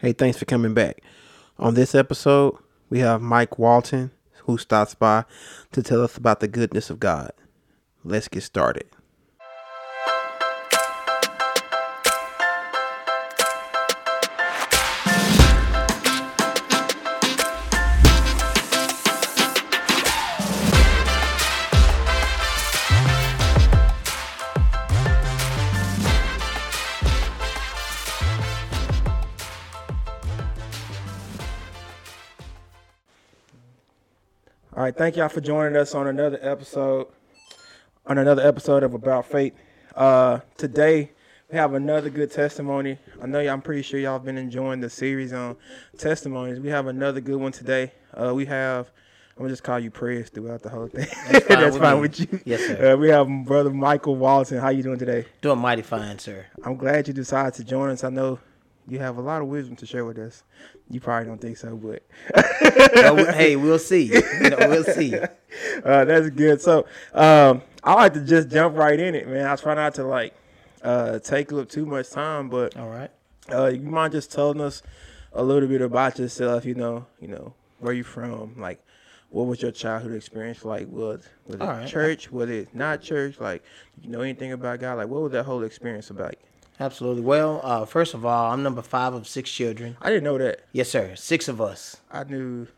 Hey, thanks for coming back. On this episode, we have Mike Walton, who stops by to tell us about the goodness of God. Let's get started. Thank y'all for joining us on another episode on another episode of About Faith. Uh, today we have another good testimony. I know y'all, I'm pretty sure y'all have been enjoying the series on testimonies. We have another good one today. Uh, we have I'm gonna just call you Prayers throughout the whole thing. That's fine That's with fine with you. Yes, sir. Uh, we have brother Michael Walton. How you doing today? Doing mighty fine, sir. I'm glad you decided to join us. I know you have a lot of wisdom to share with us. You probably don't think so, but Well, hey, we'll see. You know, we'll see. uh, that's good. So um, I like to just jump right in it, man. I try not to like uh, take up too much time, but All right. uh, you mind just telling us a little bit about yourself? You know, you know where you from, like what was your childhood experience like? Was was it right. church? Was it not church? Like, you know anything about God? Like, what was that whole experience about? Absolutely. Well, uh, first of all, I'm number five of six children. I didn't know that. Yes, sir. Six of us. I knew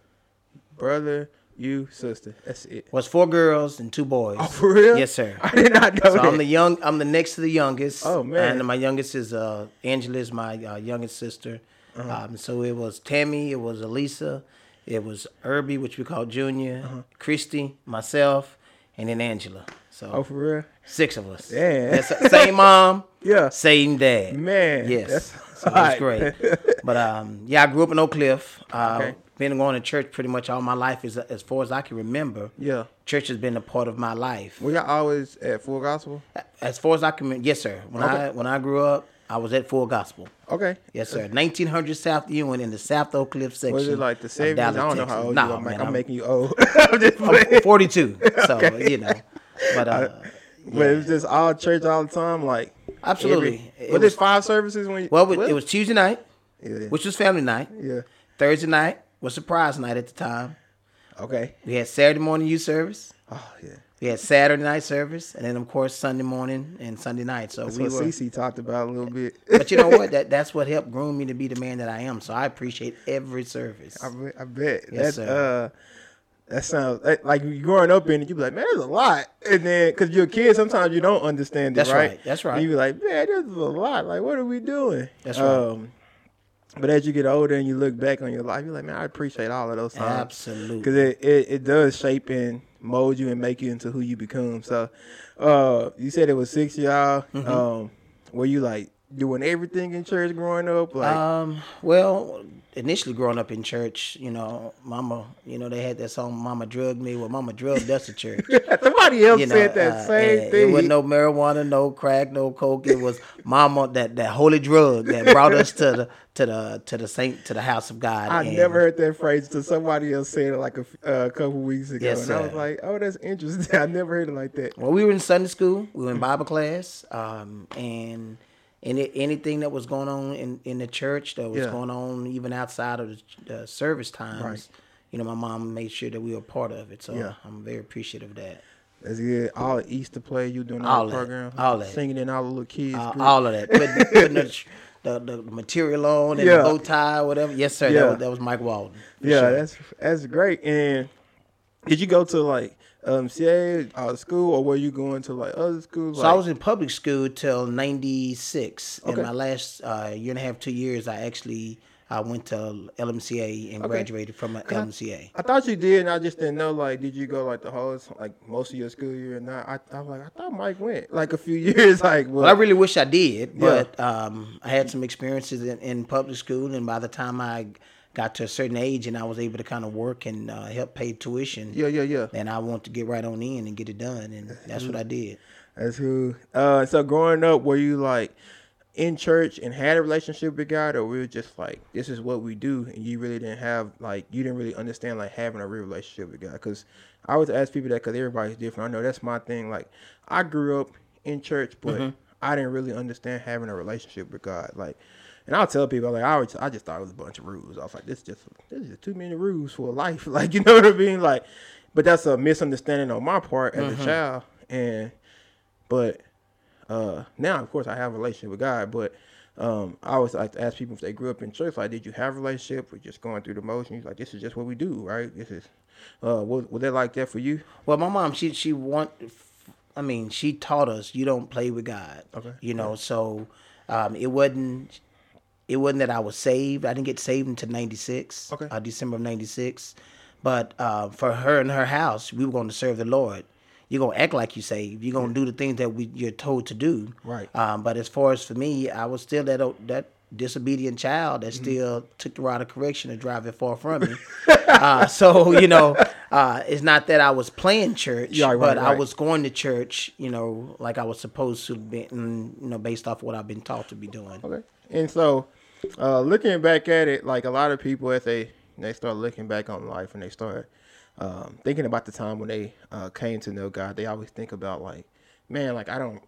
brother, you, sister. That's it. Was four girls and two boys. Oh, for real? Yes, sir. I did not know So that. I'm the young. I'm the next to the youngest. Oh, man. And my youngest is uh, Angela is my uh, youngest sister. Uh-huh. Um, so it was Tammy. It was Elisa. It was Irby, which we call Junior. Uh-huh. Christy, myself, and then Angela. So oh, for real? six of us. Yeah. Same mom. Yeah. Same dad. Man, Yes. that's so it was great. But um, yeah, I grew up in Oak Cliff. Uh, Okay. Been going to church pretty much all my life, as as far as I can remember. Yeah. Church has been a part of my life. Were y'all always at Full Gospel? As far as I can, remember, yes, sir. When Okay. I when I grew up, I was at Full Gospel. Okay. Yes, sir. 1900 South Ewing in the South Oak Cliff section. Was it like the 70s? I don't know how old Nah, you are. I'm, man, I'm I'm, making you old. I'm. I'm 42. So you know, but uh, But it was just all church all the time, like Absolutely. every- It was- five services when? You, well, it was Tuesday night, Yeah. which was family night. yeah. Thursday night was surprise night at the time. Okay. We had Saturday morning youth service. Oh yeah. We had Saturday night service, and then of course Sunday morning and Sunday night. So That's we what were. Cece talked about a little bit. But you know what? That that's what helped groom me to be the man that I am. So I appreciate every service. I bet. I bet. Yes, that, sir. Uh, that sounds like, growing up in it. You be like, man, there's a lot, and then because you're a kid, sometimes you don't understand it, That's right? right, that's right. And you be like, man, there's a lot. Like, what are we doing? That's right. Um, but as you get older and you look back on your life, you're like, man, I appreciate all of those times. Absolutely. because it, it, it does shape and mold you and make you into who you become. So, uh, you said it was six y'all. Mm-hmm. Um, were you like doing everything in church growing up? Like, Um. Well, initially growing up in church, you know, Mama, you know, they had that song "Mama Drugged Me." Well, Mama drugged us to church. somebody else You know, said that uh, same thing. It wasn't no marijuana, no crack, no coke. It was Mama that that holy drug that brought us to the to the to the saint to the house of God. I And- never heard that phrase until somebody else said it like a, uh, couple weeks ago, Yes, and I was like, "Oh, that's interesting. I never heard it like that." Well, we were in Sunday school. We were in Bible class, um, and any anything that was going on in, in the church that was Yeah. going on even outside of the, the service times, Right. you know, my mom made sure that we were part of it. So Yeah. I'm very appreciative of that. That's good. All the Easter play you doing all, the that. program, All that. singing in all the little kids. Uh, all of that, putting, putting the, the, the material on and Yeah. the bow tie, whatever. Yes, sir. Yeah. That, was, that was Mike Walton. yeah, sure. that's that's great. And did you go to like um CA uh, school, or were you going to like other schools? So I was in public school till '96. Okay. In my last uh, year and a half, two years, I actually I went to LMCA and Okay. graduated from LMCA. I thought you did, and I just didn't know. Like, did you go like the whole like most of your school year? And I, I, I was like, I thought Mike went like a few years. Like, well, Well, I really wish I did, Yeah. but um, I had some experiences in, in public school, and by the time I got to a certain age and I was able to kind of work and uh, help pay tuition, yeah, yeah, yeah. And I wanted to get right on in and get it done, and that's what I did. That's who. Uh, so growing up, were you like in church and had a relationship with God, or we were just like, this is what we do, and you really didn't have like, you didn't really understand like having a real relationship with God? Because I always ask people that because everybody's different. I know that's my thing. Like, I grew up in church, but I didn't really understand having a relationship with God. Like, And I'll tell people like I always, I just thought it was a bunch of rules. I was like, this just this is just too many rules for life. Like you know what I mean? Like, but that's a misunderstanding on my part as Mm-hmm. a child. And but uh now of course I have a relationship with God, but um I always like to ask people if they grew up in church, like did you have a relationship or just going through the motions? Like this is just what we do, right? This is uh was, was that like that for you? Well, my mom, she she want, I mean, she taught us you don't play with God. Okay. You know, so um, it wasn't it wasn't that I was saved. I didn't get saved until '96. Okay. Uh, December of '96. But uh, for her and her house, we were going to serve the Lord. You're gonna act like you saved. You're gonna do the things that we, you're told to do. Right. Um, but as far as for me, I was still that o- that disobedient child that Mm-hmm. still took the rod of correction and drive it far from me. uh, so you know, uh, it's not that I was playing church, Yeah, right, but I was going to church. You know, like I was supposed to be. You know, based off what I've been taught to be doing. Okay. And so, uh, looking back at it, like a lot of people, as they they start looking back on life and they start um, thinking about the time when they uh, came to know God, they always think about like, man, like I don't,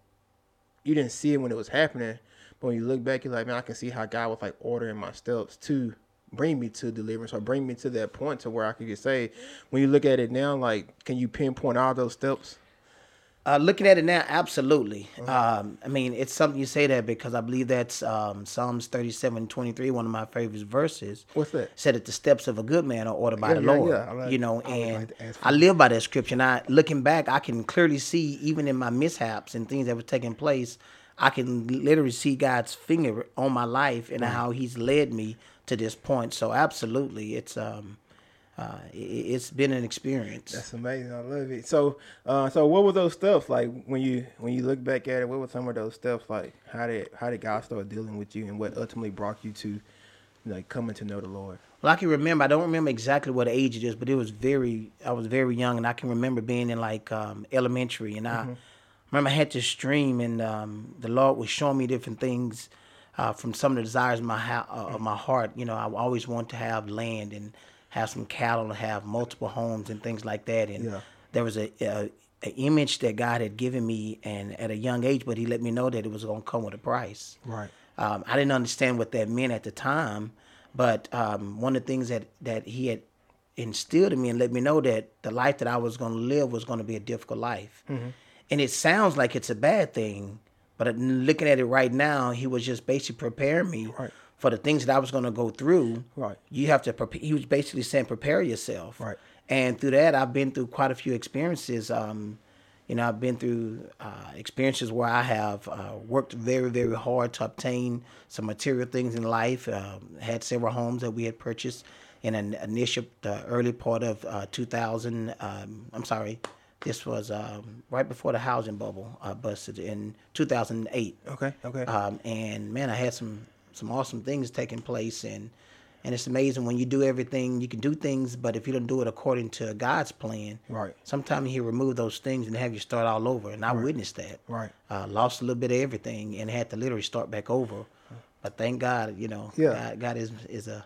you didn't see it when it was happening, but when you look back, you're like, man, I can see how God was like ordering my steps to bring me to deliverance or bring me to that point to where I could get saved. When you look at it now, like, can you pinpoint all those steps? Uh, looking at it now, absolutely. Uh-huh. Um, I mean, it's something you say that because I believe that's um, Psalms 37, 23, one of my favorite verses. What's that? Said that the steps of a good man are ordered by Yeah, the yeah, Lord. yeah. Like- you know, I would like and I live by that scripture. And I, looking back, I can clearly see, even in my mishaps and things that were taking place, I can literally see God's finger on my life and how He's led me to this point. So, absolutely, it's um, uh, it, it's been an experience. That's amazing. I love it. So, uh, so what were those steps like when you when you look back at it? What were some of those steps like? How did how did God start dealing with you, and what ultimately brought you to like coming to know the Lord? Well, I can remember. I don't remember exactly what age it is, but it was very. I was very young, and I can remember being in like um, elementary, and I remember I had this dream, and um, the Lord was showing me different things uh, from some of the desires of my ha- uh, of my heart. You know, I always wanted to have land and have some cattle, and have multiple homes and things like that. And Yeah. there was a, a, a image that God had given me, and at a young age, but He let me know that it was going to come with a price. Right. Um, I didn't understand what that meant at the time, but um, one of the things that, that he had instilled in me and let me know that the life that I was going to live was going to be a difficult life. And it sounds like it's a bad thing, but looking at it right now, he was just basically preparing me Right. For the things that I was going to go through. Right. You have to prepare. He was basically saying, prepare yourself. Right. And through that, I've been through quite a few experiences. Um, you know, I've been through uh, experiences where I have uh, worked very, very hard to obtain some material things in life. Uh, had several homes that we had purchased in an initial, the early part of uh, 2000. Um, I'm sorry, this was um, right before the housing bubble uh, busted in 2008. Okay. Okay. Um, and man, I had some some awesome things taking place, and and it's amazing when you do everything. You can do things, but if you don't do it according to God's plan, Right. Sometimes He remove those things and have you start all over. And I witnessed that. Right. Uh, lost a little bit of everything and had to literally start back over. But thank God, you know, Yeah. God, God is is a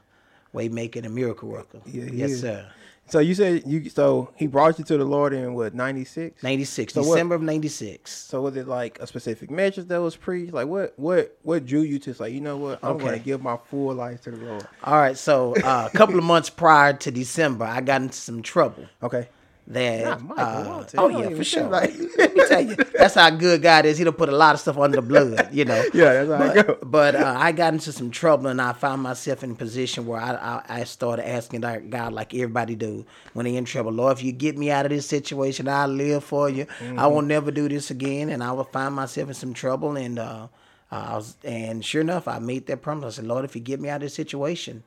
way making a miracle worker. Yeah, yes, is. sir. So you said you so he brought you to the Lord in what ninety six? Ninety six, So what- December of ninety six. So was it like a specific message that was preached? Like what what what drew you to say, you know what, I'm gonna give my full life to the Lord. All right, so uh, a couple of months prior to December, I got into some trouble. Okay. That uh, oh yeah for sure. like- let me tell you that's how good god is. He don't put a lot of stuff under the blood you know. Yeah, that's how but, go. but uh, i got into some trouble and i found myself in a position where i, I, I started asking god like everybody do when they in trouble lord if you get me out of this situation i'll live for you. Mm-hmm. i will never do this again. And i will find myself in some trouble and uh, I was, and sure enough i made that promise. I said lord if you get me out of this situation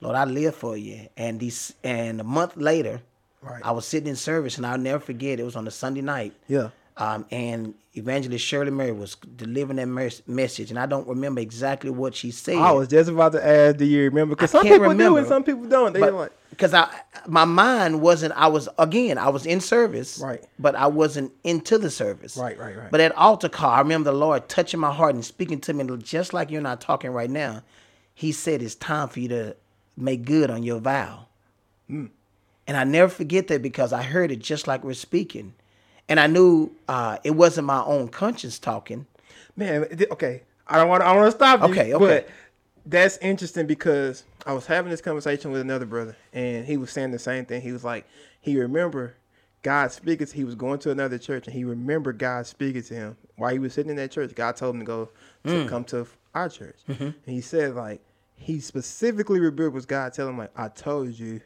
lord i live for you. And these and a month later Right. I was sitting in service, and I'll never forget. It was on a Sunday night. Yeah. Um, and Evangelist Shirley Mary was delivering that mes- message, and I don't remember exactly what she said. I was just about to ask, do you remember? Because I some can't people do remember. and some people don't. They like because I my mind wasn't. I was again. I was in service, Right. But I wasn't into the service, Right, right, right. But at altar call, I remember the Lord touching my heart and speaking to me, just like you and I talking right now. He said, "It's time for you to make good on your vow." And I never forget that because I heard it just like we're speaking. And I knew uh, it wasn't my own conscience talking. Man, okay. I don't want. I want to stop you. Okay, okay. But that's interesting because I was having this conversation with another brother, and he was saying the same thing. He was like, he remember God speaking. He was going to another church, and he remembered God speaking to him while he was sitting in that church. God told him to go to Mm. come to our church, Mm-hmm. and he said like he specifically remembered was God telling him like I told you.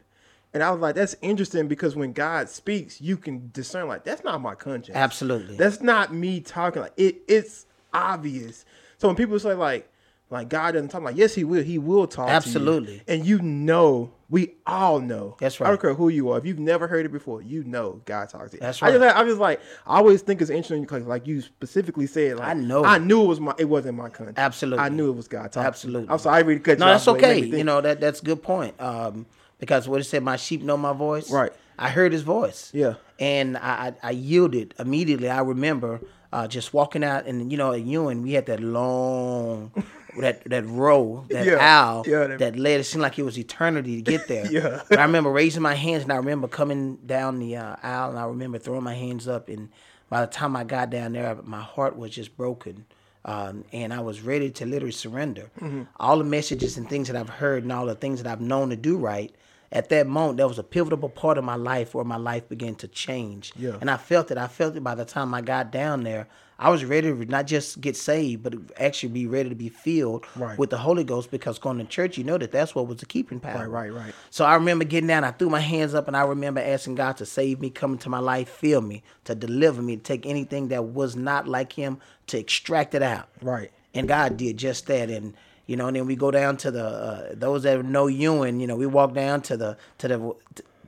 And I was like, that's interesting because when God speaks, you can discern like that's not my conscience. Absolutely. That's not me talking. Like it, it's obvious. So when people say like, like God doesn't talk, like yes, He will. He will talk. Absolutely. To you. And you know, we all know. That's right. I don't care who you are. If you've never heard it before, you know God talks to you. That's right. I just, right. I just like, I always think it's interesting because like you specifically said, like I know. I knew it was my, it wasn't my conscience. Absolutely. I knew it was God talking. Absolutely. I'm sorry, I really cut No, you that's off, but okay. You know that that's a good point. Um, because what it said, my sheep know my voice. Right. I heard his voice. Yeah. And I, I, I yielded immediately. I remember uh, just walking out, and you know, at Ewing, we had that long, that that row, that Yeah. aisle, Yeah, that- that led. It seemed like it was eternity to get there. Yeah. But I remember raising my hands, and I remember coming down the uh, aisle, and I remember throwing my hands up, and by the time I got down there, my heart was just broken. Um, and I was ready to literally surrender. Mm-hmm. All the messages and things that I've heard and all the things that I've known to do right, at that moment, that was a pivotal part of my life where my life began to change. Yeah. And I felt it. I felt it by the time I got down there. I was ready to not just get saved, but actually be ready to be filled Right. with the Holy Ghost because going to church, you know that that's what was the keeping power. Right, right, right. So I remember getting down, I threw my hands up, and I remember asking God to save me, come into my life, fill me, to deliver me, to take anything that was not like Him, to extract it out. Right. And God did just that. And you know, and then we go down to the uh, those that know Ewing. You know, we walk down to the to the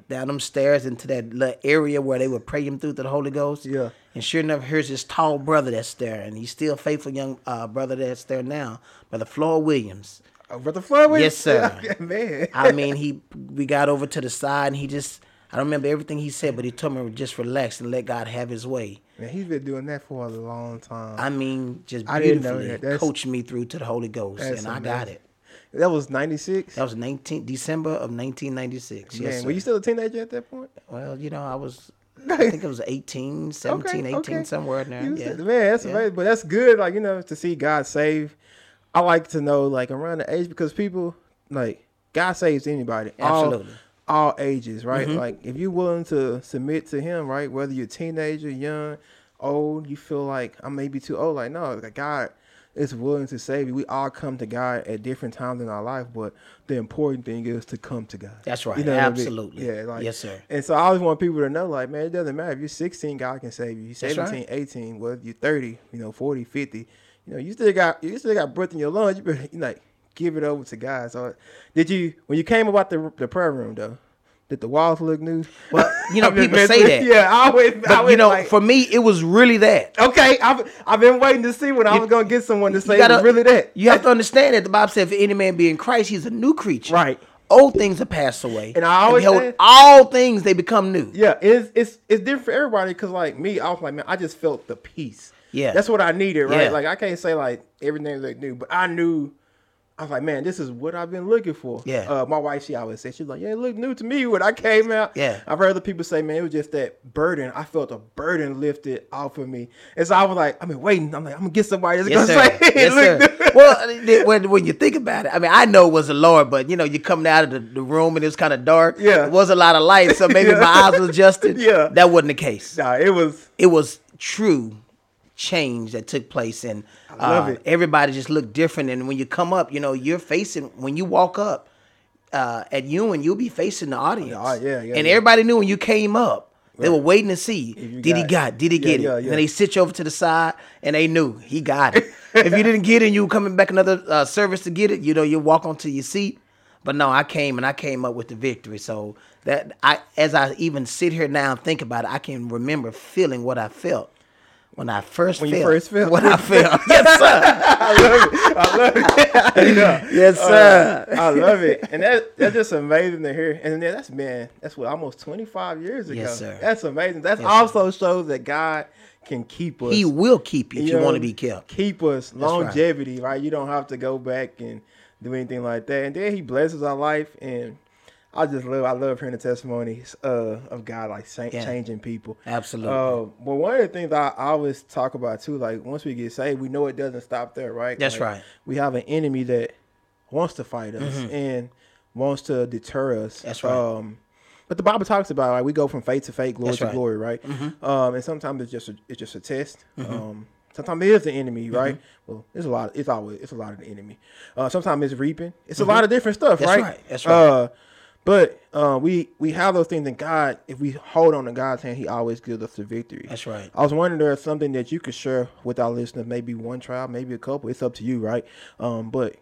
down them stairs into that little area where they would pray him through to the Holy Ghost. Yeah. And sure enough, here's this tall brother that's there, and he's still a faithful young uh, brother that's there now, Brother Floyd Williams. Oh, Brother Floyd. Yes, sir. Man. I mean, he we got over to the side, and he just I don't remember everything he said, but he told me just relax and let God have His way. Man, he's been doing that for a long time. I mean, just I beautifully that. That's- coached me through to the Holy Ghost, and I got it. that was '96. That was 19 December of 1996. Man, Yes, were you still a teenager at that point? Well, you know, I was. I think it was 18, 17, 18, somewhere in there. Yeah. man, that's Yeah. amazing. But that's good, like you know, to see God save. I like to know, like around the age, because people like God saves anybody, Absolutely. Mm-hmm. All, ages, right? Mm-hmm. Like if you're willing to submit to Him, right, whether you're a teenager, young, old, you feel like I may be too old. Like no, like God is willing to save you. We all come to God at different times in our life, but the important thing is to come to God. That's right. what I mean? Absolutely. Yeah, like Yes, sir. and so I always want people to know, like, man, it doesn't matter. If you're 16, God can save you. You're 17, right. 18, whether you're 30, you know, 40, 50, you know, you still got you still got breath in your lungs. You better you like give it over to God. So did you when you came about the the prayer room though? Did the walls look new? Well, you know, people messing say that. Yeah, I always, I always you know, like, for me, it was really that. okay, I've I've been waiting to see when I was gonna get someone to say gotta- it was really that. You have to understand that the Bible said, "If any man be in Christ, he's a new creature." Right. Old things have passed away, And I always behold, say- all things they become new. Yeah, it's it's it's different for everybody because like me, I was like, man, I just felt the peace. Yeah. that's what I needed, right? Yeah. Like I can't say like everything like new, but I knew. I was like, man, this is what I've been looking for. Yeah. Uh, my wife, she always said, she's like, yeah, it looked new to me when I came out. Yeah. I've heard other people say, man, it was just that burden. I felt a burden lifted off of me, and so I was like, I've been waiting. I'm like, I'm gonna get somebody that's Yes, gonna say, it yes, sir. well, when when you think about it, I mean, I know it was the Lord, but you know, you coming out of the, the room and it was kind of dark. Yeah. it was a lot of light, so maybe Yeah. my eyes were adjusted. Yeah. that wasn't the case. Nah, it was. It was true change that took place, and uh, everybody just looked different. And when you come up, you know, you're facing when you walk up uh, at Ewing, you'll be facing the audience. Yeah, yeah, yeah, and yeah. everybody knew when you came up. They were waiting to see did he got- got did he get it and they sit you over to the side and they knew he got it if you didn't get it and you were coming back another uh, service to get it you know you walk onto your seat but no I came and I came up with the victory so that I as I even sit here now and think about it I can remember feeling what I felt when I first When you first felt When I felt yes sir I love it. I love it. yeah. yes uh, sir I love it, and that that's just amazing to hear. And then that's man, that's what almost twenty five years ago. Yes, sir. That's amazing. That Yes, also shows that God can keep us. he will keep you if you know, want to be kept Keep us right. longevity, right. You don't have to go back and do anything like that. And then He blesses our life, and I just love. I love hearing the testimonies uh, of God like sa- Yeah. changing people. absolutely Uh, but one of the things I always talk about too, like once we get saved, we know it doesn't stop there, right? That's Like, right. We have an enemy that wants to fight us and wants to deter us. Mm-hmm. That's right. Um, but the Bible talks about like we go from faith to faith, glory That's to right. Mm-hmm. glory, right? Um, and sometimes it's just a, it's just a test. Um, sometimes it is the enemy, Mm-hmm. right? Well, it's a lot. It's always it's a lot of the enemy. Uh, sometimes it's reaping. It's a lot of different stuff, Mm-hmm. That's right? right. That's right. Uh, but uh, we we have those things in God. If we hold on to God's hand, He always gives us the victory. That's right. I was wondering there's something that you could share with our listeners, maybe one trial, maybe a couple. It's up to you, right? Um, but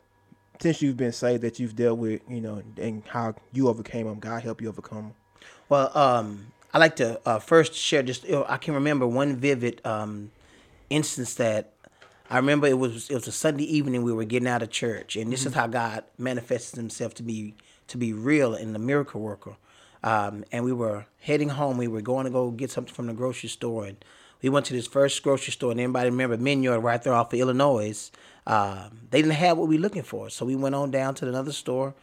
since you've been saved, that you've dealt with, you know, and how you overcame them, God help you overcome them. Well, um, I like to uh, first share just. I can remember one vivid um, instance that I remember. It was it was a Sunday evening. We were getting out of church, and this is how God manifested Himself to be to be real and the miracle worker. Um, and we were heading home. We were going to go get something from the grocery store, and we went to this first grocery store. And everybody remember Minyard right there off of Illinois. Um, they didn't have what we were looking for, so we went on down to another store.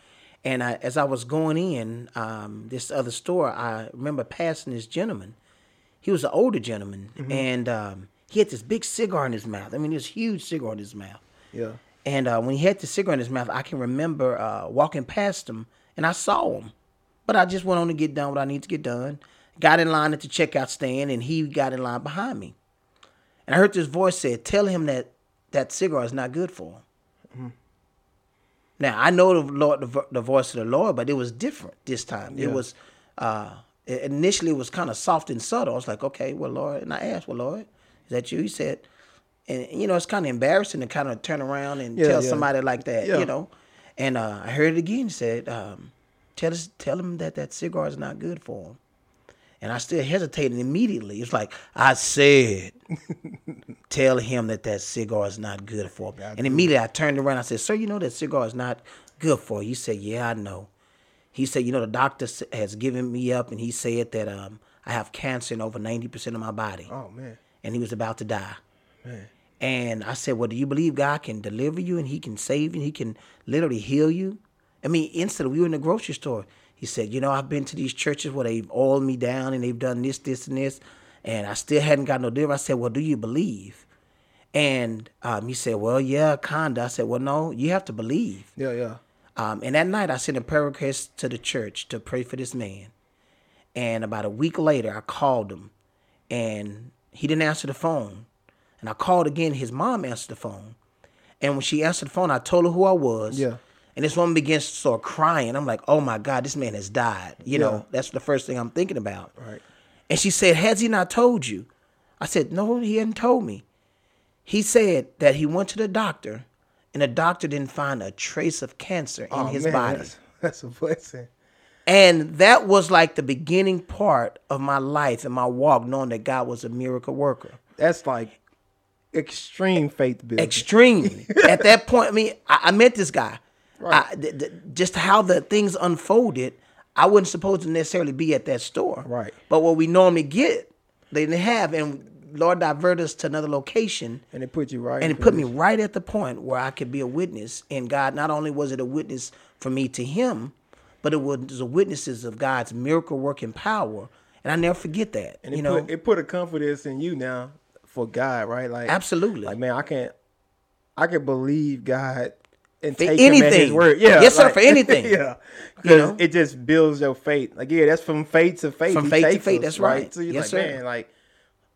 And I, as I was going in um, this other store, I remember passing this gentleman. He was an older gentleman, and um, he had this big cigar in his mouth. I mean, this huge cigar in his mouth. Yeah. And uh, when he had the cigarette in his mouth, I can remember uh, walking past him, and I saw him. But I just went on to get done what I need to get done. Got in line at the checkout stand, and he got in line behind me. And I heard this voice say, "Tell him that that cigar is not good for him." Now I know the Lord, the, the voice of the Lord, but it was different this time. Yeah. It was uh, initially it was kind of soft and subtle. I was like, "Okay, well, Lord," and I asked, "Well, Lord, is that you?" He said, and you know it's kind of embarrassing to kind of turn around and Yeah, tell yeah. somebody like that, Yeah. you know. And uh, I heard it again. He said, um, "Tell us, tell him that that cigar is not good for him." And I still hesitated immediately. It's like I said, tell him that that cigar is not good for him. And immediately I turned around. I said, "Sir, you know that cigar is not good for you." He said, "Yeah, I know." He said, "You know the doctor has given me up, and he said that um, I have cancer in over ninety percent of my body." Oh man. and he was about to die. Man. And I said, Well, do you believe God can deliver you and he can save you? And He can literally heal you? I mean, instantly, we were in the grocery store. He said, You know, I've been to these churches where they've oiled me down and they've done this, this, and this, and I still hadn't got no deliverance. I said, Well, do you believe? And um, he said, Well, yeah, kinda. I said, Well, no, you have to believe. Yeah, yeah. Um, and that night, I sent a prayer request to the church to pray for this man. And about a week later, I called him, and he didn't answer the phone. And I called again. His mom answered the phone, and when she answered the phone, I told her who I was. Yeah. And this woman begins to start crying. I'm like, "Oh my God, this man has died." You Yeah. know, that's the first thing I'm thinking about. Right. And she said, Has he not told you? I said, No, he hadn't told me. He said that he went to the doctor and the doctor didn't find a trace of cancer in Oh, his man, body. That's, that's a blessing. And that was like the beginning part of my life and my walk, knowing that God was a miracle worker. That's like extreme faith building. Extremely. At that point, I mean, I, I met this guy. I, th- th- just how the things unfolded, I wasn't supposed to necessarily be at that store. Right. But what we normally get, they didn't have. And Lord diverted us to another location. and it put you right. And it put me right at the point where I could be a witness. And God, not only was it a witness for me to Him, but it was a witnesses of God's miracle working power. And I never forget that. And it you know, put it put a confidence in you now for God, right? Like Absolutely. Like man, I can't I can believe God and For take him at his anything. word. Yeah. Yes, sir, for anything. yeah. You know? it just builds your faith. Like, yeah, that's from faith to faith. From He faith to faith, us, that's right. So you're Yes, like, sir. man, like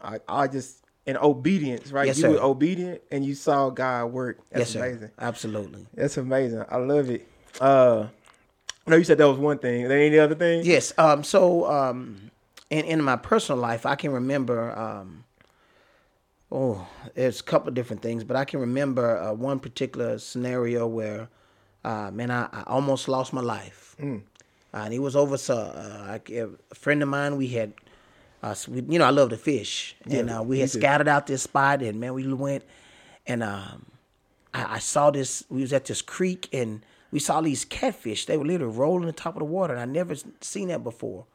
I, I just in obedience, right? Yes, you sir. were obedient and you saw God work. That's yes, sir. amazing. Absolutely. That's amazing. I love it. Uh I know you said that was one thing. There any other thing? Yes. Um. So, um, in in my personal life, I can remember. Um, oh, there's a couple of different things, but I can remember uh, one particular scenario where, uh, man, I, I almost lost my life. Uh, and it was over. So, uh, a friend of mine, we had. Uh, we, you know, I love to fish, and Yeah, uh, we had scattered out this spot, and man, we went, and um, I, I saw this. We was at this creek, and we saw these catfish. They were literally rolling on top of the water, and I never seen that before.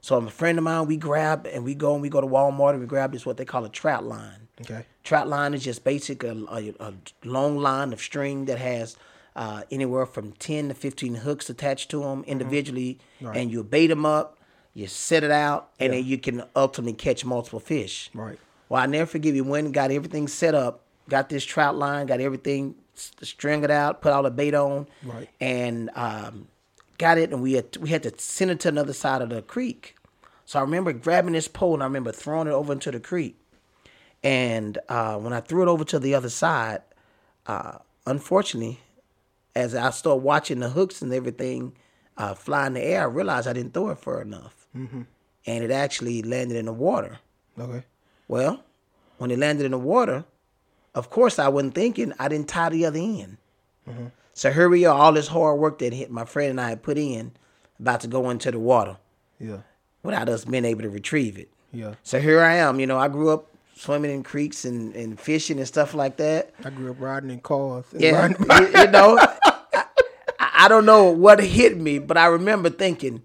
So a friend of mine, we grab and we go and we go to Walmart and we grab this what they call a trout line. Okay. Trout line is just basic a, a, a long line of string that has uh, anywhere from ten to fifteen hooks attached to them individually, and you bait them up, you set it out, and then you can ultimately catch multiple fish. Right. Well, I never forget. you. When got everything set up, got this trout line, got everything string it out, put all the bait on, Right. and um, got it. And we had we had to send it to another side of the creek. So I remember grabbing this pole and I remember throwing it over into the creek. And uh, when I threw it over to the other side, uh, unfortunately, as I started watching the hooks and everything uh, fly in the air, I realized I didn't throw it far enough, mm-hmm. and it actually landed in the water. Okay. Well, when it landed in the water, of course I wasn't thinking. I didn't tie the other end. So here we are, all this hard work that hit my friend and I had put in, about to go into the water Yeah. without us being able to retrieve it. Yeah. So here I am. You know, I grew up swimming in creeks and, and fishing and stuff like that. I grew up riding in cars. and Yeah, you, you know, I, I don't know what hit me, but I remember thinking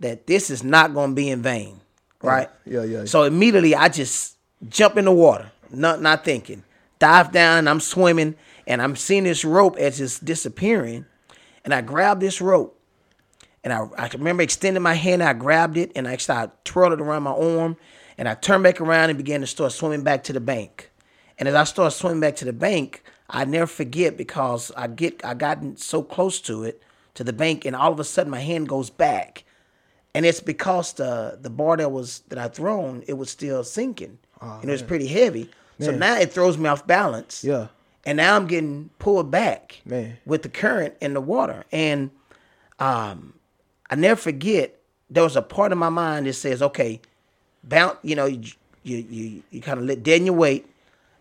that this is not going to be in vain, right? Yeah, yeah. So immediately I just jump in the water, not not thinking, dive down, and I'm swimming, and I'm seeing this rope as it's disappearing, and I grab this rope, and I I remember extending my hand, I grabbed it, and I started twirling it around my arm, and I turned back around and began to start swimming back to the bank. And as I start swimming back to the bank, I never forget because I get I gotten so close to it to the bank, and all of a sudden my hand goes back, and it's because the the bar that was that I thrown it was still sinking, oh, and it was pretty heavy. So now it throws me off balance. Yeah. And now I'm getting pulled back Man. with the current in the water. And um, I never forget there was a part of my mind that says, okay, bounce, you know, you you you, you kind of let in your weight,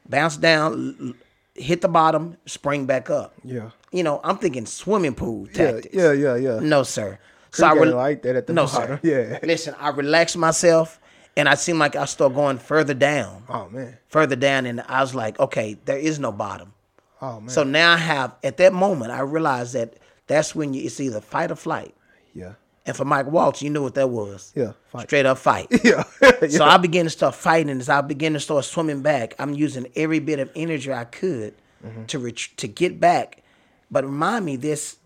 bounce down, l- hit the bottom, spring back up. Yeah. You know, I'm thinking swimming pool Yeah. tactics. Yeah. Yeah. Yeah. No, sir. So I ain't like that at the no, bottom. sir. Yeah. Listen, I relaxed myself, and I seemed like I started going further down, Oh man. further down, and I was like, okay, there is no bottom. Oh man. So now I have, at that moment, I realized that that's when you, it's either fight or flight. yeah. And for Mike Walsh, you knew what that was. Yeah. Fight. Straight up fight. Yeah. So I began to start fighting. As I began to start swimming back, I'm using every bit of energy I could Mm-hmm. to ret- to get back. But remind me, this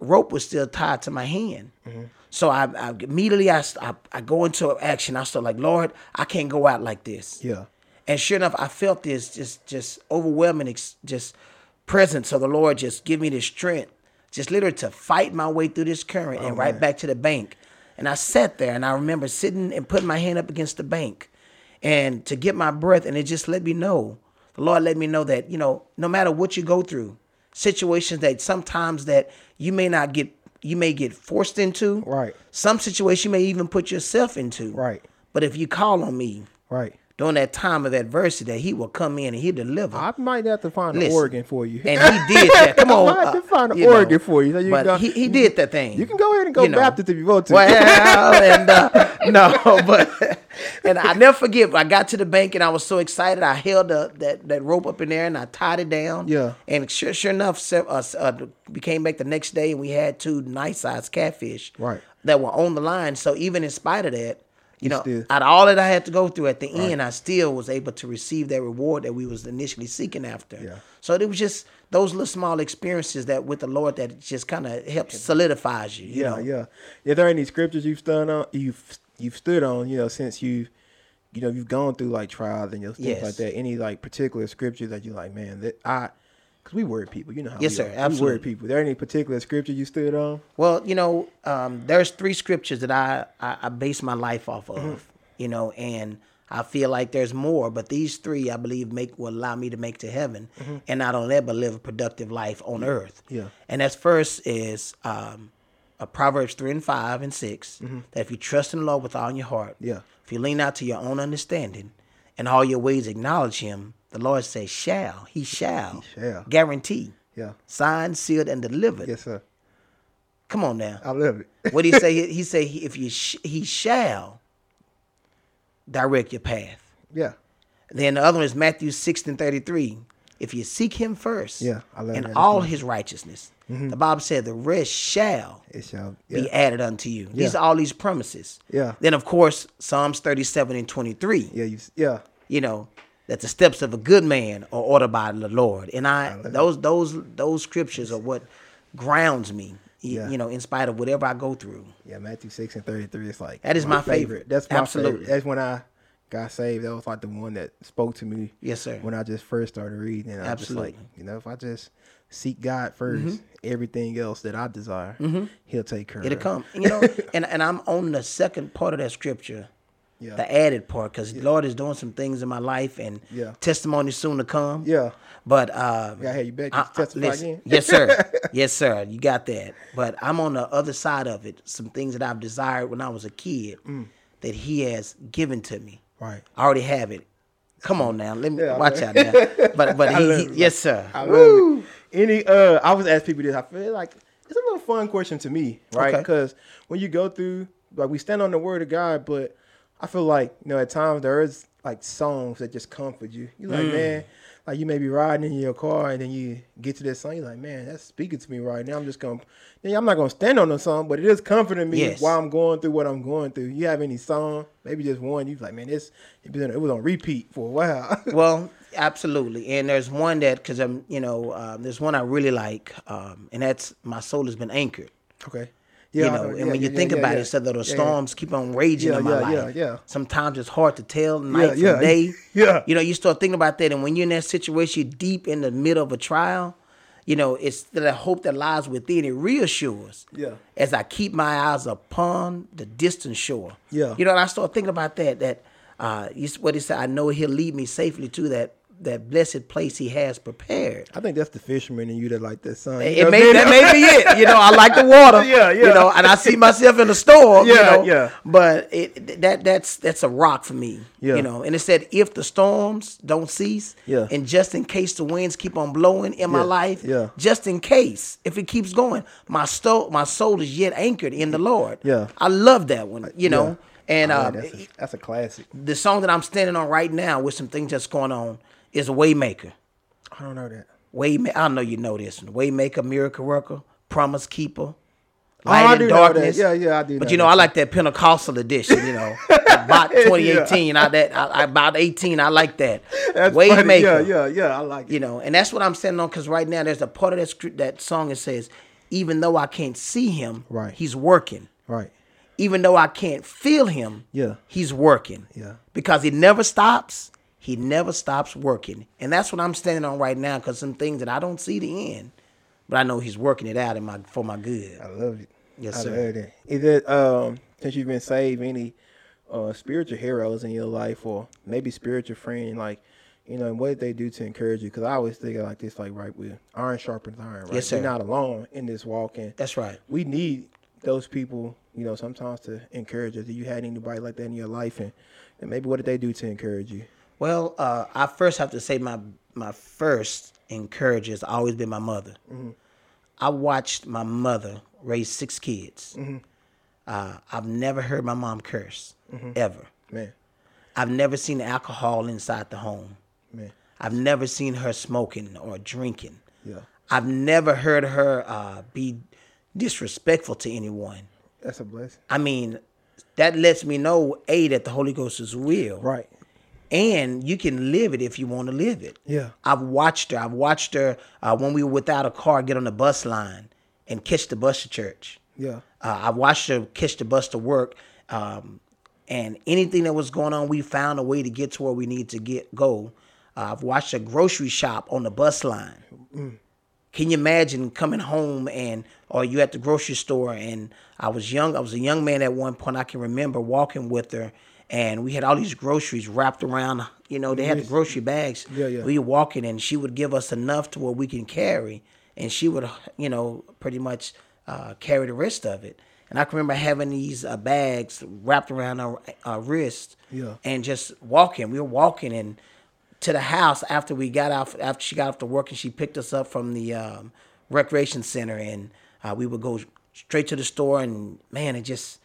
rope was still tied to my hand. Mm-hmm. So I, I immediately I, I I go into action. I start like, Lord, I can't go out like this. yeah. And sure enough, I felt this just just overwhelming ex- just presence of the Lord just give me the strength, just literally to fight my way through this current and oh, right back to the bank. And I sat there and I remember sitting and putting my hand up against the bank and to get my breath and it just let me know. The Lord let me know that, you know, no matter what you go through, situations that sometimes that you may not get you may get forced into. Right. Some situation you may even put yourself into. Right. But if you call on me, Right. During that time of adversity that he will come in and he deliver. I might have to find Listen. an organ for you. and he did that. Come on, I might have to uh, find an know. organ for you. So you but go- he, he did that thing. You can go ahead and go You know. Baptist if you want to. Well, and uh, no, but and I never forget. I got to the bank and I was so excited. I held the, that that rope up in there and I tied it down. Yeah. And sure, sure enough, uh, uh, we came back the next day and we had two nice sized catfish. Right. That were on the line. So even in spite of that. You know, still- out of all that I had to go through at the end, I still was able to receive that reward that we was initially seeking after. Yeah. So it was just those little small experiences that with the Lord that just kind of helps solidifies you. you yeah, know? yeah. Is there any scriptures you've stood on? You've you've stood on, you know, since you, you know, you've gone through like trials and those things Yes. like that. Any like particular scriptures that you like, man, that I, because we word people, you know how Yes, we sir, are. We word people. Is there any particular scripture you stood on? Well, you know, um, there's three scriptures that I, I, I base my life off of, Mm-hmm. you know, and I feel like there's more, but these three I believe make will allow me to make to heaven, and not only that, but live a productive life on earth. Mm-hmm. Yeah. And that's first is um, uh, Proverbs three and five and 6 that if you trust in the Lord with all your heart, Mm-hmm. Yeah. if you lean out to your own understanding, and all your ways acknowledge Him, the Lord says, "Shall He shall, shall. guarantee, Yeah. signed, sealed, and delivered." Yes, sir. Come on now. I love it. What do you say? He he say if you sh- he shall direct your path. yeah. Then the other one is Matthew six and thirty three. If you seek him first, Yeah, I love and all his righteousness, mm-hmm. the Bible said the rest shall It shall. be added unto you. These are all these promises. Yeah. Then of course Psalms thirty seven and twenty three. Yeah. You. Yeah. You know that the steps of a good man are ordered by the Lord, and I those those those scriptures are what grounds me. Yeah. You know, in spite of whatever I go through. Yeah. Matthew six and thirty three. It's like That is my favorite. That's my Absolutely. favorite. That's when I got saved. That was like the one that spoke to me. Yes, sir. When I just first started reading, and I was just like, Absolutely. you know, if I just seek God 1st mm-hmm. everything else that I desire, mm-hmm. He'll take care It'll of. come. You know, and, and I'm on the second part of that scripture, Yeah. the added part, because Lord is doing some things in my life and Yeah. testimony soon to come. Yeah. But uh, Yeah, hey, you I- I- testify listen, again? yes, sir. Yes, sir. You got that. But I'm on the other side of it. Some things that I've desired when I was a kid Mm. that He has given to me. Right. I already have it. Come on now, let me Yeah, watch man. out now. But but he, he yes, sir. I love. Any uh, I was ask people this. I feel like it's a little fun question to me, right? Okay. Because when you go through, like, we stand on the word of God, but I feel like you know at times there is like songs that just comfort you. You Mm. like, man, like you may be riding in your car and then you get to this song. You're like, man, that's speaking to me right now. I'm just gonna, yeah, I'm not gonna stand on the song, but it is comforting me Yes. while I'm going through what I'm going through. You have any song? Maybe just one. You like, man, this it was on- it was on repeat for a while. Well, absolutely. And there's one that because I'm, you know, um, there's one I really like, um, and that's "My Soul Has Been Anchored." okay. You know, and Yeah, when you yeah, think yeah, about yeah. it, that the Yeah, yeah. storms keep on raging Yeah, in my yeah, life. yeah, yeah. Sometimes it's hard to tell night Yeah, from yeah, day. yeah. You know, you start thinking about that, and when you're in that situation, deep in the middle of a trial, you know, it's the hope that lies within. It reassures. Yeah. As I keep my eyes upon the distant shore. Yeah. You know, and I start thinking about that. That uh, you- what he said. I know He'll lead me safely to that that blessed place He has prepared. I think that's the fisherman in you that like that song. It may, that may be it. You know, I like the water. Yeah, yeah. You know, and I see myself in the storm. you Yeah, know, yeah. But it that that's that's a rock for me. Yeah. You know, and it said if the storms don't cease. Yeah. And just in case the winds keep on blowing in my Yeah, life. yeah. Just in case if it keeps going, my soul my soul is yet anchored in the Lord. Yeah. I love that one. You know, and Yeah, um, that's, a, that's a classic. the song that I'm standing on right now with some things that's going on is Waymaker. I don't know that. Waymaker, I know you know this one. Waymaker, miracle worker, promise keeper, Oh, I light do in know that. darkness. Yeah, yeah, I do But you know, that. I like that Pentecostal edition. You know, about 2018. I that I, about 18. I like that. That's Waymaker. funny. Yeah, yeah, yeah. I like it. You know, and that's what I'm standing on because right now there's a part of that script, that song that says, even though I can't see him, Right. he's working. Right. Even though I can't feel him, Yeah. he's working. Yeah. Because he never stops. He never stops working. And that's what I'm standing on right now because some things that I don't see the end, but I know he's working it out in my for my good. I love it. Yes, I sir. love that. Is it um since you've been saved any uh spiritual heroes in your life or maybe spiritual friend like you know and what did they do to encourage you? Because I always think of like this, like right with iron sharpens iron. Right? Yes, sir. We're not alone in this walking. That's right. we need those people, you know, sometimes to encourage us. Do you had anybody like that in your life, and, and maybe what did they do to encourage you? Well, uh, I first have to say my my first encourager has always been my mother. I watched my mother raise six kids. Uh, I've never heard my mom curse ever. Man, I've never seen alcohol inside the home. man, I've never seen her smoking or drinking. yeah, I've never heard her uh, be disrespectful to anyone. that's a blessing. I mean, that lets me know a that the Holy Ghost is real, Right. and you can live it if you want to live it. Yeah. I've watched her. I've watched her uh, when we were without a car, get on the bus line and catch the bus to church. Yeah. Uh, I watched her catch the bus to work, um, and anything that was going on, we found a way to get to where we need to get go. Uh, I've watched her grocery shop on the bus line. Can you imagine coming home and or you at the grocery store and I was young. I was a young man at one point. I can remember walking with her and we had all these groceries wrapped around. You know, they had the grocery bags. Yeah, yeah. We were walking and she would give us enough to where we can carry, and she would, you know, pretty much uh, carry the rest of it. And I can remember having these uh, bags wrapped around our, our wrist, Yeah. and just walking. We were walking and to the house after we got off after she got off to work and she picked us up from the um, recreation center and uh, we would go straight to the store and man it just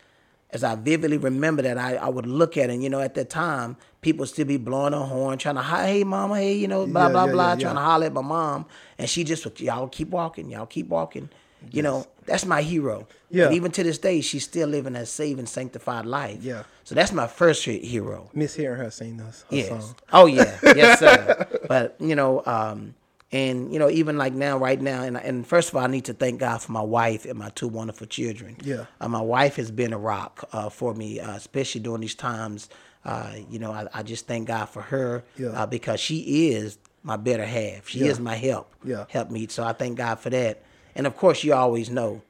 as I vividly remember that I, I would look at it and you know at that time people would still be blowing a horn trying to hey mama hey you know blah Yeah, blah yeah, blah yeah, trying to holler at my mom and she just would y'all keep walking y'all keep walking you know that's my hero Yeah. and even to this day she's still living a saved and sanctified life Yeah. so that's my first hero Miss hearing her sing those Yes. song. Oh yeah. Yes, sir. but you know, um, and you know, even like now, right now, and and first of all, I need to thank God for my wife and my two wonderful children. Yeah. Uh, my wife has been a rock uh, for me, uh, especially during these times. Uh, you know, I, I just thank God for her Yeah. uh, because she is my better half. She Yeah. is my help. Yeah. help me. So I thank God for that. And of course, you always know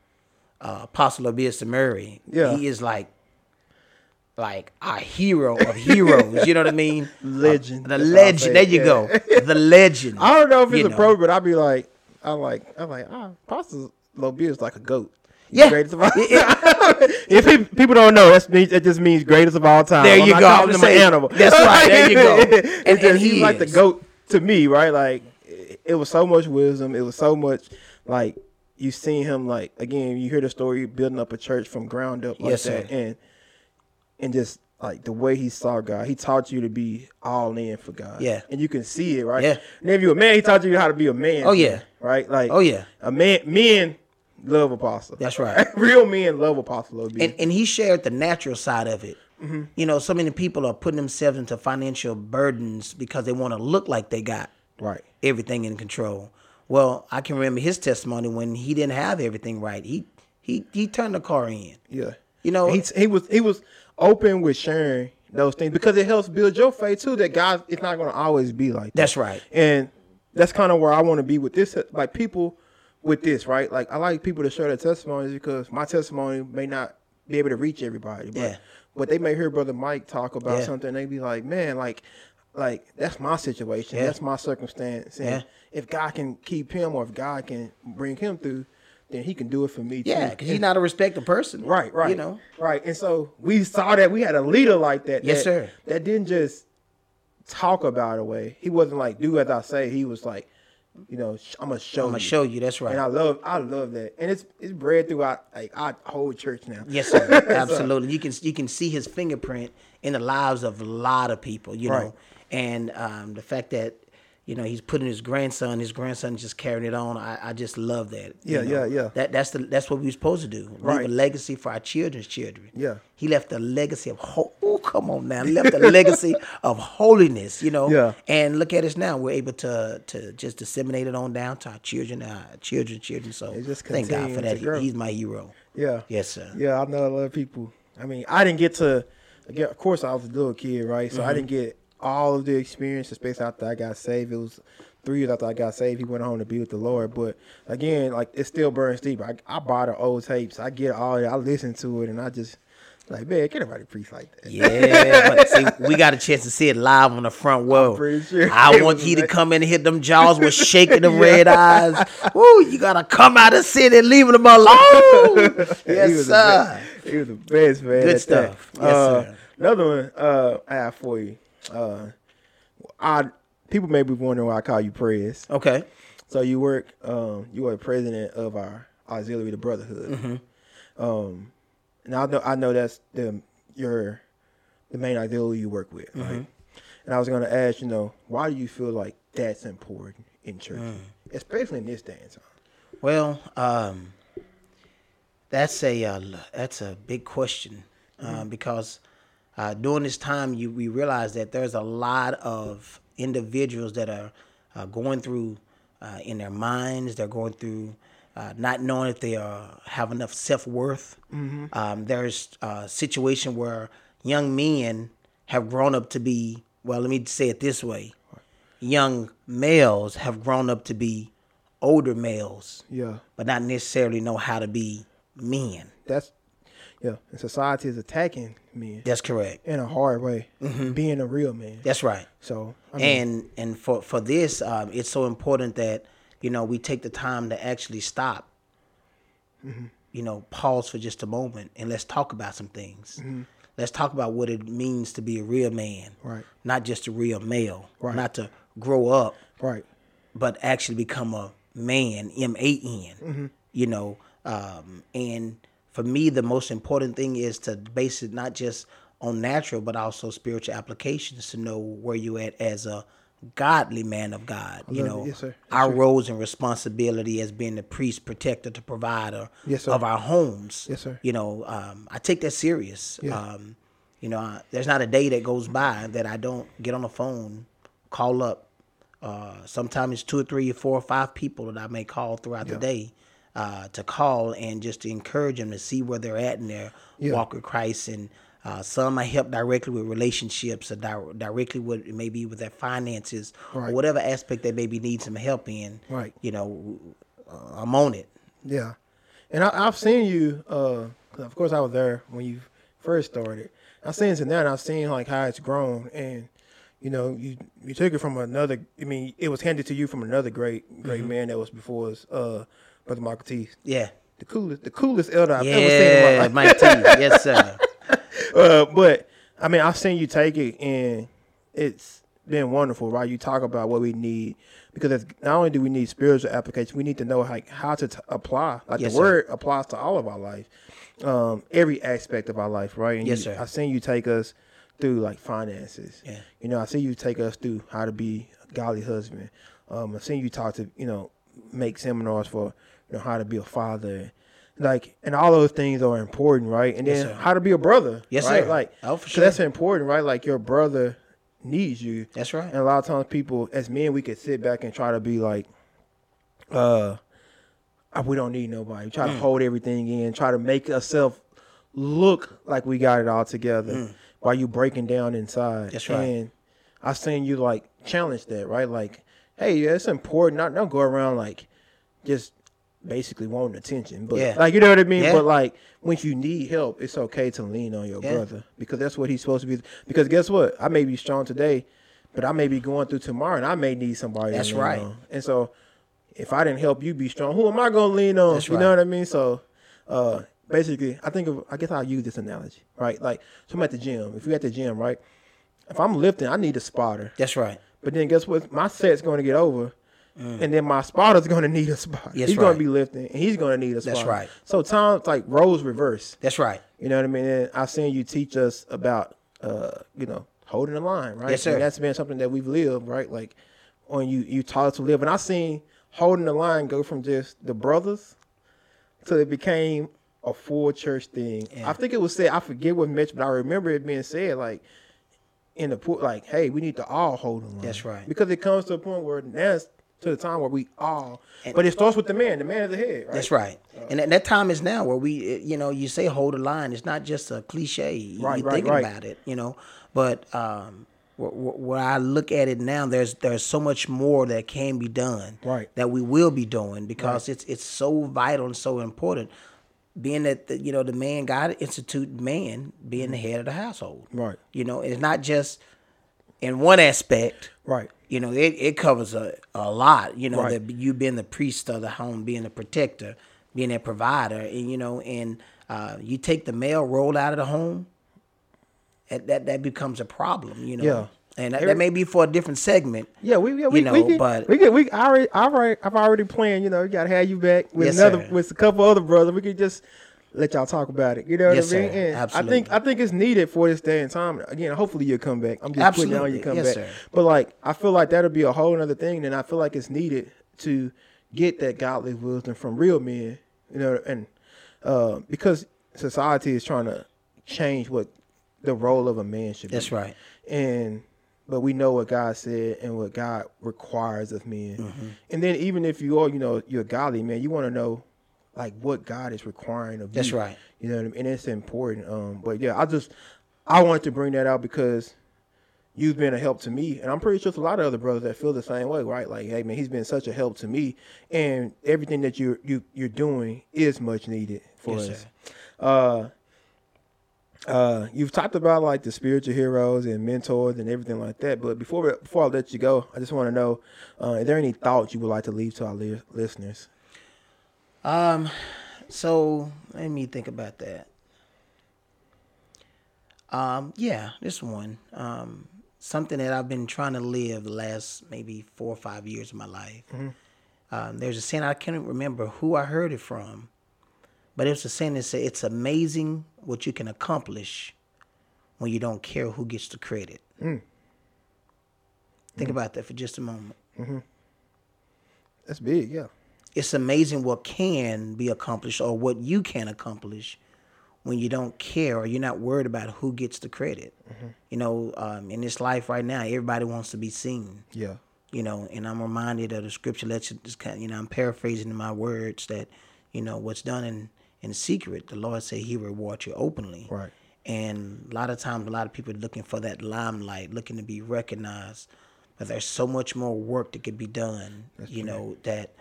uh, Apostle Abias Murray. Yeah. he is like like a hero of heroes. you know what I mean? Legend. Uh, the That's legend. There you yeah. go. The legend. I don't know if it's You a know. pro, but I'd be like, I'm like, I'm like, ah, Pastor Lobia is like a goat. He's Yeah. greatest of all. if he, people don't know, that's means that just means greatest of all time. There I'm you go. I'm him saying- an animal. that's right. There you go. And- and he he's like the goat to me, right? Like it, it was so much wisdom. It was so much like you seen him like again. You hear the story building up a church from ground up like Yes, that, sir. and and just like the way he saw God, he taught you to be all in for God. Yeah. and you can see it, right? Yeah. And if you're a man, he taught you how to be a man. Oh, yeah. right. Like Oh, yeah. a man. Men love apostle. That's right. Real men love apostle. OB. and and he shared the natural side of it. Mm-hmm. You know, so many people are putting themselves into financial burdens because they want to look like they got right. everything in control. Well, I can remember his testimony when he didn't have everything right. He he he turned the car in. Yeah. You know, he he was he was open with sharing those things because it helps build your faith too. That God, it's not going to always be like that. That's right. and that's kind of where I want to be with this. Like people with this, right? Like I like people to share their testimonies because my testimony may not be able to reach everybody, but Yeah. but they may hear Brother Mike talk about Yeah. something. They be like, man, like. Like that's my situation. Yeah. That's my circumstance. And Yeah. if God can keep him, or if God can bring him through, then He can do it for me too. yeah, because he's not a respected person. Right, right. You know, Right. And so we saw that we had a leader like that. Yes, that, sir. That didn't just talk about it away. He wasn't like, do as I say. He was like, you know, I'm gonna show I'm gonna you. show you. That's right. And I love I love that. And it's it's bred throughout like our whole church now. Yes, sir. Absolutely. You can you can see his fingerprint in the lives of a lot of people, you Right. know. And um, the fact that you know he's putting his grandson, his grandson just carrying it on. I, I just love that. you Yeah, know. yeah, yeah. That that's the that's what we're supposed to do. Leave Right. a legacy for our children's children. Yeah. He left a legacy of ho- oh come on now. He left a legacy of holiness, you know. Yeah. And look at us now. We're able to to just disseminate it on down to our children, our children's children. So thank God for that. He- He's my hero. Yeah. Yes, sir. Yeah, I know a lot of people. I mean, I didn't get to. Of course, I was a little kid, right? So I Mm-hmm. didn't get all of the experience, especially after I got saved. It was three years after I got saved. He went home to be with the Lord. But again, like it still burns deep. I, I buy the old tapes. I get all. I listen to it, and I just like, man, can't nobody preach like that. Yeah, but see, we got a chance to see it live on the front row. pretty sure I want you to come in and hit them jaws with shaking them red eyes. Woo, you gotta come out and sit and leave them alone. he yes, was sir. The best. He was the best man. Good at that. stuff. Yes, Uh, sir. Another one uh, I have for you. Uh, I people may be wondering why I call you Prez. Okay. So you work, um, you are the president of our auxiliary, the Brotherhood. Mm-hmm. Um, and I know, I know that's the your the main auxiliary you work with, right? Mm-hmm. And I was going to ask, you know, why do you feel like that's important in church, Mm. especially in this day and time? Well, um, that's a uh, that's a big question uh, because uh, during this time you we realize that there's a lot of individuals that are uh, going through uh, in their minds. They're going through uh, not knowing if they are have enough self worth. Um, there's a situation where young men have grown up to be well. Let me say it this way: young males have grown up to be older males Yeah, but not necessarily know how to be men. that's yeah. And society is attacking men That's correct. in a hard way, Mm-hmm. being a real man. That's right. So I mean, And and for for this, um, it's so important that you know we take the time to actually stop. You know, pause for just a moment and let's talk about some things. Let's talk about what it means to be a real man, Right. Not just a real male, Right. Not to grow up, right, but actually become a man, M A N. Mm-hmm. You know, um, and for me, the most important thing is to base it not just on natural, but also spiritual applications to know where you at as a godly man of God. You know, Yes. Yes, our roles and responsibility as being the priest, protector, the provider Yes, of our homes. Yes, sir. You know, um, I take that serious. Yeah. Um, you know, I, there's not a day that goes by that I don't get on the phone, call up. Uh, sometimes it's two or three or four or five people that I may call throughout the day uh, to call and just to encourage them to see where they're at in their Yeah. walk with Christ and Uh, some I help directly with relationships, or di- directly with maybe with their finances, Right. or whatever aspect they maybe need some help in. Right. You know, uh, I'm on it. Yeah, and I, I've seen you. Uh, of course, I was there when you first started. I've seen it now, and I've seen like how it's grown, and you know, you you took it from another. I mean, it was handed to you from another great great man that was before us, uh, brother Michael T. Yeah. The coolest, the coolest elder I've ever seen in my life. Mike T. Yes, sir. uh, but I mean, I've seen you take it, and it's been wonderful, right? You talk about what we need because it's, not only do we need spiritual application, we need to know how how to t- apply. Like Yes, the sir. word applies to all of our life, um, every aspect of our life, right? And Yes, you, sir. I've seen you take us through like finances. Yeah. You know, I see you take us through how to be a godly husband. Um, I've seen you talk to you know make seminars for you know how to be a father. Like and all those things are important, right? And Yes, then sir. how to be a brother, Yes, right? sir. Like, Oh, for sure. that's important, right? Like your brother needs you. That's right. And a lot of times, people as men, we could sit back and try to be like, uh, "Ah, we don't need nobody. Try Mm. to hold everything in. Try to make ourselves look like we got it all together while you breaking down inside. Mm. That's right. And I seen you like challenge that, right? Like, hey, yeah, it's important. Not don't go around like just basically wanting attention, but Yeah. like you know what I mean. Yeah. But like when you need help, it's okay to lean on your Yeah. brother because that's what he's supposed to be. Because guess what? I may be strong today, but I may be going through tomorrow, and I may need somebody. That's right. on. And so, if I didn't help you be strong, who am I going to lean on? That's you know what I mean? So, uh, basically, I think of, I guess I'll use this analogy, right? Like, so I'm at the gym. If you're at the gym, right? If I'm lifting, I need a spotter. That's right. But then guess what? My set's going to get over. And then my spotter's going to need a spot. Mm. Yes, he's going to be lifting, and he's going to need a spot. That's right. So times like roles reverse. That's right. You know what I mean? And I've seen you teach us about, uh, you know, holding the line, right? Yes, sir. And that's been something that we've lived, right? Like, on you, you taught us to live. And I've seen holding the line go from just the brothers till it became a full church thing. Yeah. I think it was said, I forget what Mitch, but I remember it being said, like, in the pool, like, hey, we need to all hold the line. That's right. Because it comes to a point where now it's to the time where we all, And- but it starts with the man. The man is the head, right? That's right. And that, that time is now where we, you know, you say hold the line. It's not just a cliche. You- Right, You're right, thinking right. about it, you know. But um, wh- wh- where I look at it now, there's there's so much more that can be done. Right. That we will be doing because it's it's so vital and so important. Being that the, you know the man God institute man being the head of the household. Right. You know, it's not just in one aspect. Right. You know, it, it covers a, a lot. You know, Right. that you being the priest of the home, being the protector, being that provider, and you know, and uh, you take the male role out of the home, that that, that becomes a problem. You know, Yeah. and that, that may be for a different segment. Yeah, we yeah, we, You know, we can, but- we can we I already I already I've already planned. You know, we gotta have you back with Yes, another sir. with a couple other brothers. We could just let y'all talk about it. You know what Yes, I mean? sir. And I think I think it's needed for this day and time. Again, hopefully you'll come back. I'm just putting it on you Absolutely. come Yes, back. sir. But like I feel like that'll be a whole other thing. And I feel like it's needed to get that godly wisdom from real men. You know, and uh, because society is trying to change what the role of a man should be That's right. and but we know what God said and what God requires of men. Mm-hmm. And then even if you are, you know, you're a godly man, you want to know like what God is requiring of That's you. That's right. You know what I mean? And it's important. Um, but yeah, I just I wanted to bring that out because you've been a help to me, and I'm pretty sure there's a lot of other brothers that feel the same way, right? Like, hey man, he's been such a help to me, and everything that you're you you're doing is much needed for Yes, us. sir. Uh, uh, you've talked about like the spiritual heroes and mentors and everything like that. But before before I let you go, I just want to know: uh, Are there any thoughts you would like to leave to our li- listeners? Um, so let me think about that. Um, yeah, this one. Um, something that I've been trying to live the last maybe four or five years of my life. Um, there's a saying I can't remember who I heard it from, but it's a saying that said it's amazing what you can accomplish when you don't care who gets the credit. Think about that for just a moment. That's big, yeah. It's amazing what can be accomplished or what you can accomplish when you don't care or you're not worried about who gets the credit. You know, um, in this life right now, everybody wants to be seen. Yeah. You know, and I'm reminded of the scripture. Let's just kind, you know, I'm paraphrasing my words that, you know, what's done in in secret, the Lord said He rewards you openly. Right. And a lot of times, a lot of people are looking for that limelight, looking to be recognized. But there's so much more work that could be done. you know that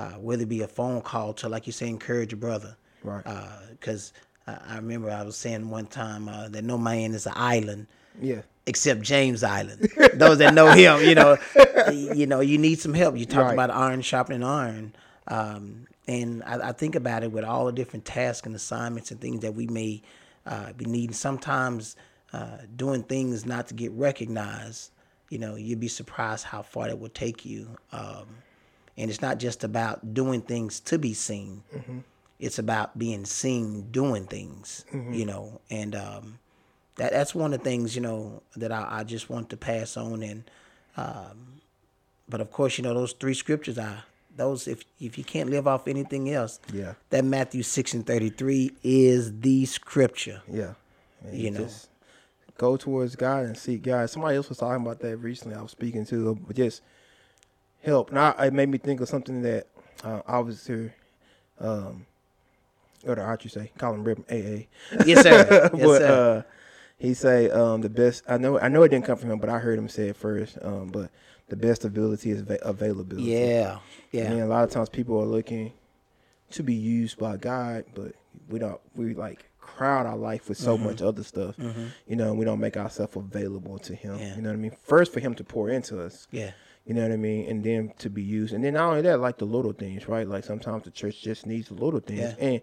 uh, whether it be a phone call to, like you say, encourage your brother. Right. Because I I remember I was saying one time uh, that no man is an island Yeah. except James Island. Those that know him, you know, you know, you need some help. You talk Right. about iron sharpening iron, um, and I, I think about it with all the different tasks and assignments and things that we may uh, be needing. Sometimes uh, doing things not to get recognized, you know, you'd be surprised how far that would take you. Um, and it's not just about doing things to be seen. It's about being seen doing things, you know, and um, that that's one of the things you know that I, I just want to pass on and um, but of course you know those three scriptures are those if if you can't live off anything else Yeah. that Matthew 6 and 33 is the scripture Yeah. You know. go towards God and seek God. Somebody else was talking about that recently. I was speaking to, but just help. Now it made me think of something that uh, officer, um, or the what you say, Colin Rip, AA. yes sir yes but sir uh, he say um, the best. I know. I know it didn't come from him, but I heard him say it first. Um, but the best ability is ava- availability. yeah yeah And a lot of times people are looking to be used by God, but we don't. We like crowd our life with so Mm-hmm. much other stuff. You know, and we don't make ourselves available to Him. Yeah. You know what I mean? First, for Him to pour into us. yeah You know what I mean? And then to be used. And then not only that, like the little things, right? Like sometimes the church just needs the little things. Yeah. And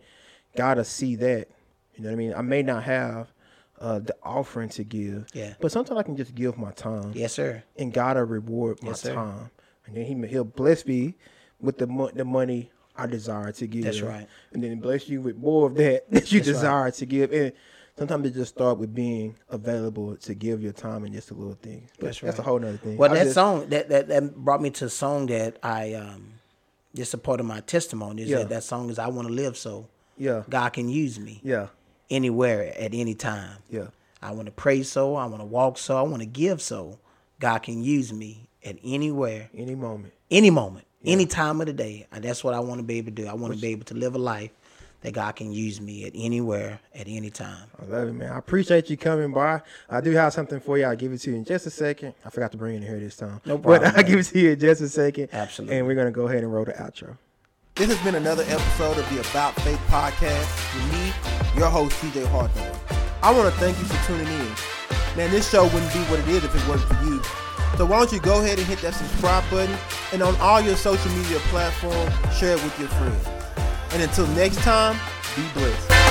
gotta see that. You know what I mean? I may not have uh, the offering to give. Yeah. But sometimes I can just give my time. yes sir And gotta reward my Yes, time. And then he he'll bless me with the mo- the money I desire to give. That's right. And then bless you with more of that that you That's right. desire to give. And sometimes it just start with being available to give your time and just the little things. But That's That's a whole nother thing. Well, I that just- song that, that that brought me to a song that I um, just a part of my testimony is Yeah. that that song is I want to live so Yeah. God can use me Yeah. anywhere at any time. Yeah. I want to pray so. I want to walk so. I want to give so. God can use me at anywhere, Any moment. any moment, any time of the day. And that's what I want to be able to do. I want to be able to live a life that God can use me at anywhere, at any time. I love it, man. I appreciate you coming by. I do have something for you. I'll give it to you in just a second. I forgot to bring it in here this time. No problem. But I'll give it to you in just a second. Absolutely. And we're going to go ahead and roll the outro. This has been another episode of the About Faith podcast with me, your host, TJ Hawthorne. I want to thank you for tuning in. Man, this show wouldn't be what it is if it wasn't for you. So why don't you go ahead and hit that subscribe button and on all your social media platforms, share it with your friends. And until next time, be blessed.